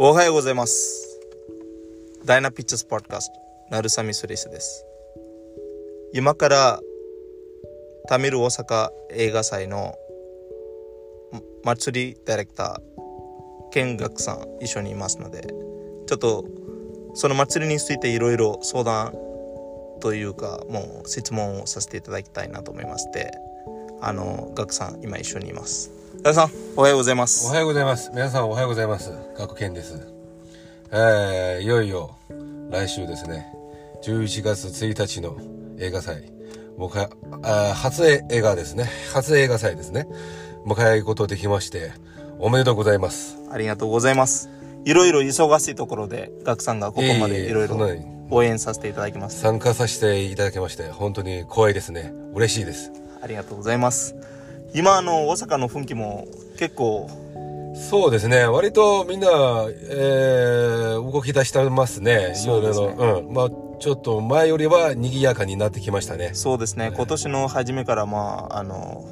おはようございます。ダイナピッチャーズポッドキャスト、ナルサミスリスです。今から、タミル大阪映画祭の祭りディレクター、ケンガクさん一緒にいますので、ちょっとその祭りについていろいろ相談というか、もう質問をさせていただきたいなと思いまして、あの、ガクさん今一緒にいます。ガクさん、おはようございます。おはようございます。皆さんおはようございます。学研です。えー、いよいよ来週ですね、11月1日の映画祭、僕は、あー初映画ですね、初映画祭ですね、迎えることできまして、おめでとうございます。ありがとうございます。いろいろ忙しいところで、ガクさんがここまでいろいろ応援させていただきます。参加させていただきまして、本当に光栄ですね。嬉しいです。ありがとうございます。今、あの、大阪の雰囲気も結構、そうですね。割とみんな、えー、動き出してますね。そうですねうん。まあちょっと前よりは賑やかになってきましたね。そうですね、今年の初めから、まあ、あの、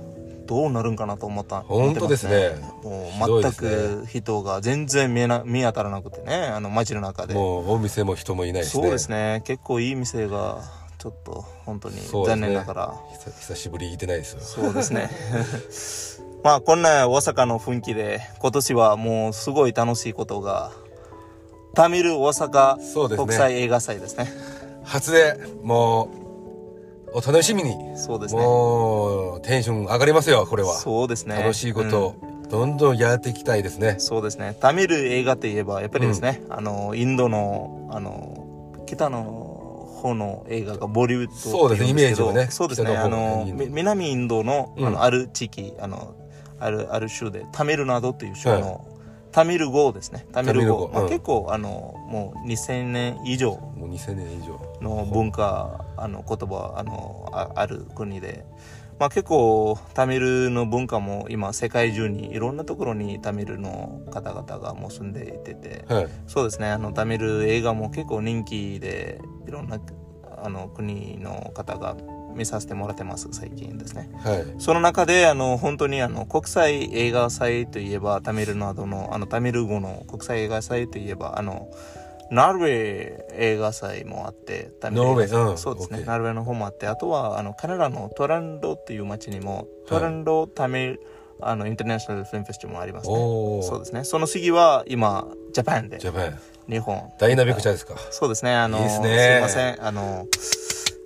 どうなるんかなと思った。本当ですね思ってひますもう全く人が全然見えな見当たらなくてね、あの、街の中で。もうお店も人もいないしね。そうですね、結構いい店が、ちょっと、本当に残念ながら。久久しぶり行ってないですよ。そうですね。まあこんな大阪の雰囲気で今年はもうすごい楽しいことがタミル大阪国際映画祭ですね。初で、もう、お楽しみに。そうですね。もう、テンション上がりますよ、これは。そうですね。楽しいこうんと、どんどんやっていきたいですね。そうですね。タミル映画といえばやっぱりですね、あのインドのあの北の方の映画がボリウッドそうですねイメージをねそうですね。北あの南インドの,、あうんのある地域あのあるある州でタミルナドという州の、タミル語ですね。タミル語。まあ、結構あのもう2000年以上もう2000年以上。の文化あの言葉あのあある国で、まあ、結構タミルの文化も今世界中にいろんなところにタミルの方々がもう住んでいててはい。そうですねあのタミル映画も結構人気でいろんなあの国の方が見させてもらってます最近ですねはい。その中であの本当にあの国際映画祭といえばタミルなどのあのタミル語の国際映画祭といえばあのノルウェー映画祭もあってタノルウェーうん。そうですね。ノルウェーの方もあってあとはあのカナダのトランドっていう街にもトランドタミルあのインターナショナルフィルムフェスティバルもありますね。そうですね。その次は今ジャパンで。ジャパン。日本。ダイナミックチャーですか？そうですね。あのいいですね。すいません。あの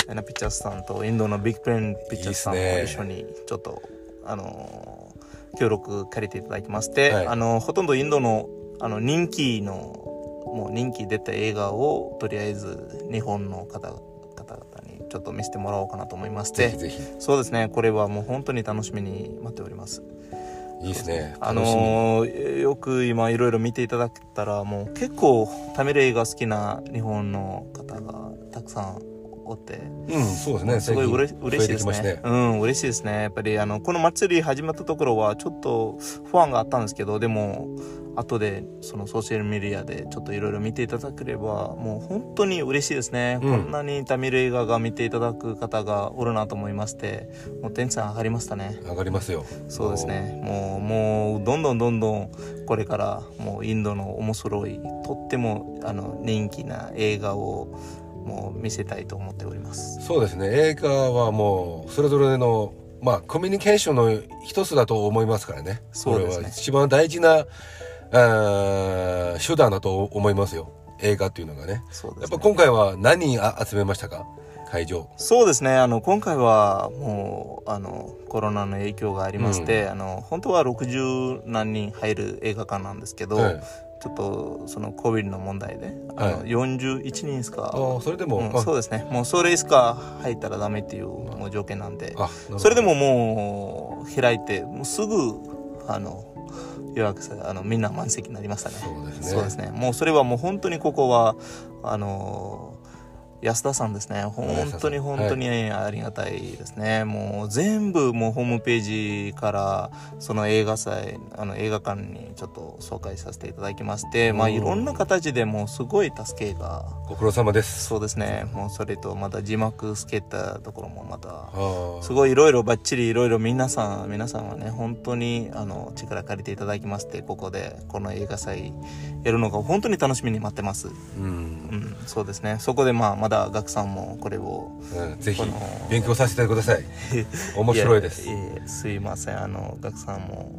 エナピッチャーズさんとインドのビッグプレンピッチャーズさんも一緒にちょっとあの協力借りていただきまして、はい。あのほとんどインドのあの人気のもう人気出た映画をとりあえず日本の方方々にちょっと見せてもらおうかなと思いまして。ぜひぜひ。そうですね。これはもう本当に楽しみに待っております。いいですね。あのーよく今いろいろ見ていただけたらもう結構タミル映画好きな日本の方がたくさんおって。うん、そうですね。すごい嬉しいですね。増えてきまうん嬉しいですね。やっぱりあのこの祭り始まったところはちょっと不安があったんですけどでも後でそのソーシャルメディアでちょっといろいろ見ていただければもう本当に嬉しいですね、うん。こんなにタミル映画が見ていただく方がおるなと思いましてもうテンション上がりましたね。上がりますよ。そうですね。もう。もうどんどんどんどんこれからもうインドの面白いとってもあの人気な映画をもう見せたいと思っております。そうですね。映画はもう、それぞれの、まあ、コミュニケーションの一つだと思いますからね。そうですね。これは一番大事な、手段だと思いますよ。映画っていうのがね。ね。やっぱ今回は何人あ集めましたか？会場。そうですね。あの今回はもうあのコロナの影響がありまして、あの本当は60何人入る映画館なんですけど、はい。ちょっとその COVID の問題であの、はい。41人しかああ、それでも、うんあ。そうですね。もうそれしか入ったらダメっていうもう条件なんで。それでももう開いてもうすぐあの予約さあのみんな満席になりましたね。そうですね。そうですね。もうそれはもう本当にここはあの安田さんですね。本当に本当にありがたいですね。もう全部もうホームページからその映画祭、あの映画館にちょっと紹介させていただきまして、まあうんいろんな形でもうすごい助けが、ご苦労様です。そうですね。もうそれとまた字幕つけたところもまた、はすごいいろいろばっちりいろいろ皆さん、皆さんはね、本当にあの力借りていただきまして、ここでこの映画祭やるのが本当に楽しみに待ってます。あ。うん。うん、そうですね。そこでまあまだガクさんもこれをうんぜひ勉強させてください。面白いです。すいません。あのガクさんも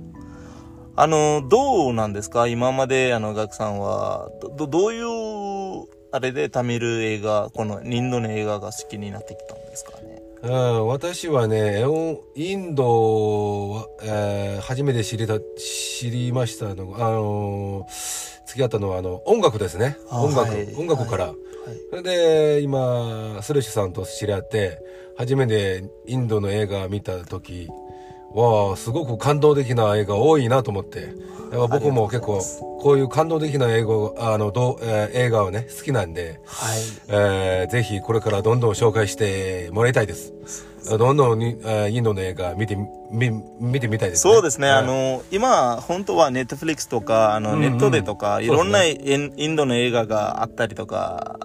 あのどうなんですか？今まであのガクさんはどどういうあれでタミル映画このインドの映画が好きになってきたんですかね？うん、私はね、おインドは、えー初めて知りた、知りましたのが、あのー付き合ったのは、あの、音楽ですね。あ音楽、はい音楽から。はいそれで、今、スレッシュさんと知り合って、初めてインドの映画見た時は、すごく感動的な映画多いなと思って。やっぱ僕も結構こういう感動的な映画、あの、どうえー映画はね、好きなんで、はい。えーぜひこれからどんどん紹介してもらいたいです。どんどんインドの映画見てみ、見てみたいですね。そうですね、はい。あ、の今本当はネットフリックスとかあの、うんうん。ネットでとかいろんなインインドの映画があったりとか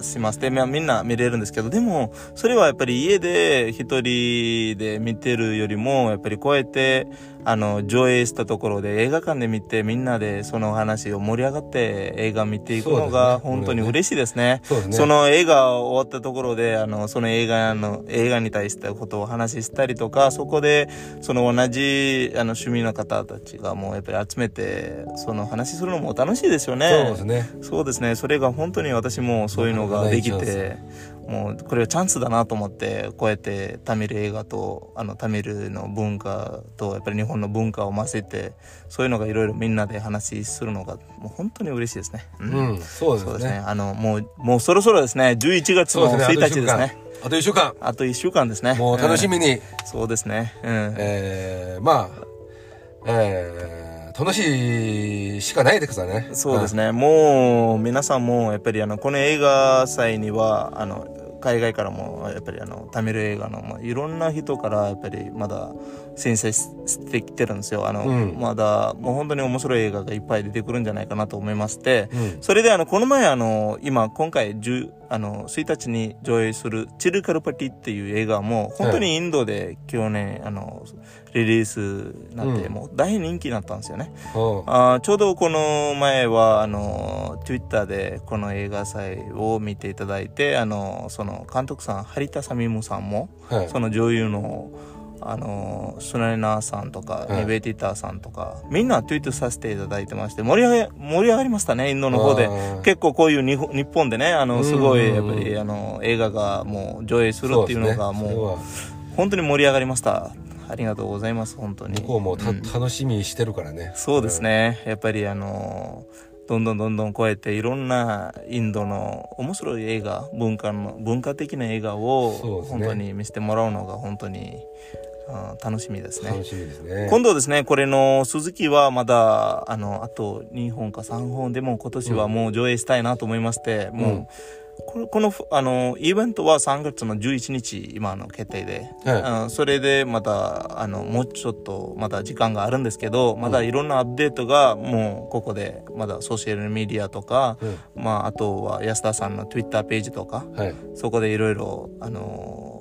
します。で、まあ、みんな見れるんですけどでもそれはやっぱり家で一人で見てるよりもやっぱりこうやってあの上映したところで映画館で見てみんなでその話を盛り上がって映画見ていくのが本当に嬉しいですね。その映画終わったところで、あの、その映画の、映画に対してことをお話ししたりとか、そこで、その同じ、あの、趣味の方たちがもうやっぱり集めて、その話するのも楽しいですよね。そうですね。そうですね。それが本当に私もそういうのができて、もうこれはチャンスだなと思って、こうやってタミル映画と、あの、タミルの文化と、やっぱり日本の文化を混ぜて、そういうのがいろいろみんなで話するのが、もう本当に嬉しいですね。うんうん、そうですね。ですね。あの、もう、もうそろそろですね、11月のそうですね。1日ですね。あと1週間。あと1週間ですね。もう楽しみ。みに、そうですね。うん。えー、まあ、えー、楽しいしかないですからね。そうですね。もう、皆さんも、やっぱりあの、この映画祭には、あの、海外からも、やっぱりあの、タミル映画の、まあ、いろんな人から、やっぱりまだ、申請ししてきてるんですよ。あの、うんまだ、もう本当に面白い映画がいっぱい出てくるんじゃないかなと思いまして、うん。それであの、この前あの、今、今回、10あの、1日に上映する、チルカルパティっていう映画も、本当にインドで去年、あの、リリースになって、うんもう大人気になったんですよね。うんあーちょうどこの前は、あの、Twitter でこの映画祭を見ていただいて、あの、その監督さん、ハタサミムさんも、はい。その女優の、あの、スナレナーさんとか、はいニベティターさんとか、みんなツイートさせていただいてまして、盛り上が、盛り上がりましたね、インドの方で結構こういう日本日本でね、あの、すごい、うんやっぱり、あの、映画がもう上映するっていうのが、もう、は本当に盛り上がりました。ありがとうございます、本当に。向こうもた、ん楽しみにしてるからね。そうですね。やっぱりあの、どんどんどんどんこうやっていろんなインドの面白い映画、文化の、文化的な映画を本当に見せてもらうのが本当に、あー楽しみですね。楽しみですね。今度ですね、これの鈴木はまだ、あの、あと2本か3本でも今年はもう上映したいなと思いまして、もう、うんこの、この、あの、イベントは3月の11日、今の決定で、はいあのそれでまた、あの、もうちょっと、まだ時間があるんですけど、まだいろんなアップデートが、もう、ここで、まだソーシャルメディアとか、うんまあ、あとは安田さんの Twitter ページとか、はい。そこでいろいろ、あのー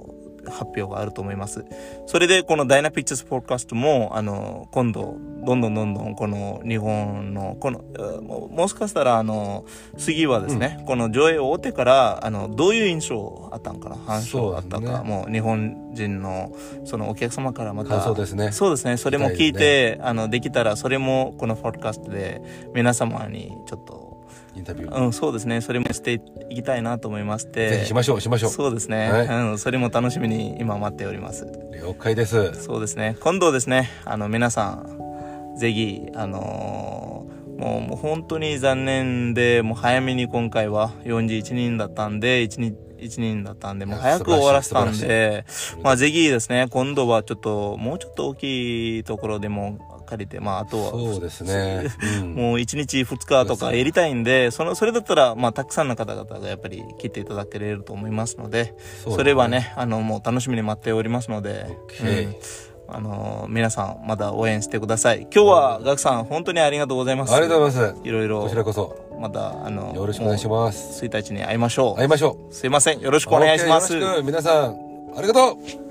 発表があると思います。それで、このダイナピッチャーズポッドキャストも、あのー今度、どんどんどんどん、この日本の、この、えーももしかしたら、あのー次はですね、この上映を終ってから、あの、どういう印象あったんかな？反証あったか、そうね。もう日本人の、そのお客様からまた、感想ですね。そうですね、それも聞い聞きたて、あの、できたら、それもこのポッドキャストで皆様にちょっと、インタビュー。うん、そうですね。それもしていきたいなと思いまして。ぜひしましょう、しましょう。そうですね、はいうん。それも楽しみに今待っております。了解です。そうですね。今度ですね、あの、皆さん、ぜひ、あのーもうもう本当に残念で、もう早めに今回は41人だったんで、1人、1人だったんで、もう早く終わらせたんで、まあぜひですね、今度はちょっと、もうちょっと大きいところでも借りて、まあ、あとは、そうですね。うん。もう1日2日とかやりたいんで、その、それだったら、まあ、たくさんの方々がやっぱり来ていただけれると思いますので、そねそれはね、あの、もう楽しみに待っておりますので、うんあの、皆さん、まだ応援してください。今日は、ガクさん、本当にありがとうございます。ありがとうございます。いろいろこち、らこそ、また、あの、よろしくお願いします。す。1日に会いましょう。会いましょう。すいません。よろしくお願いします。皆さん、ありがとう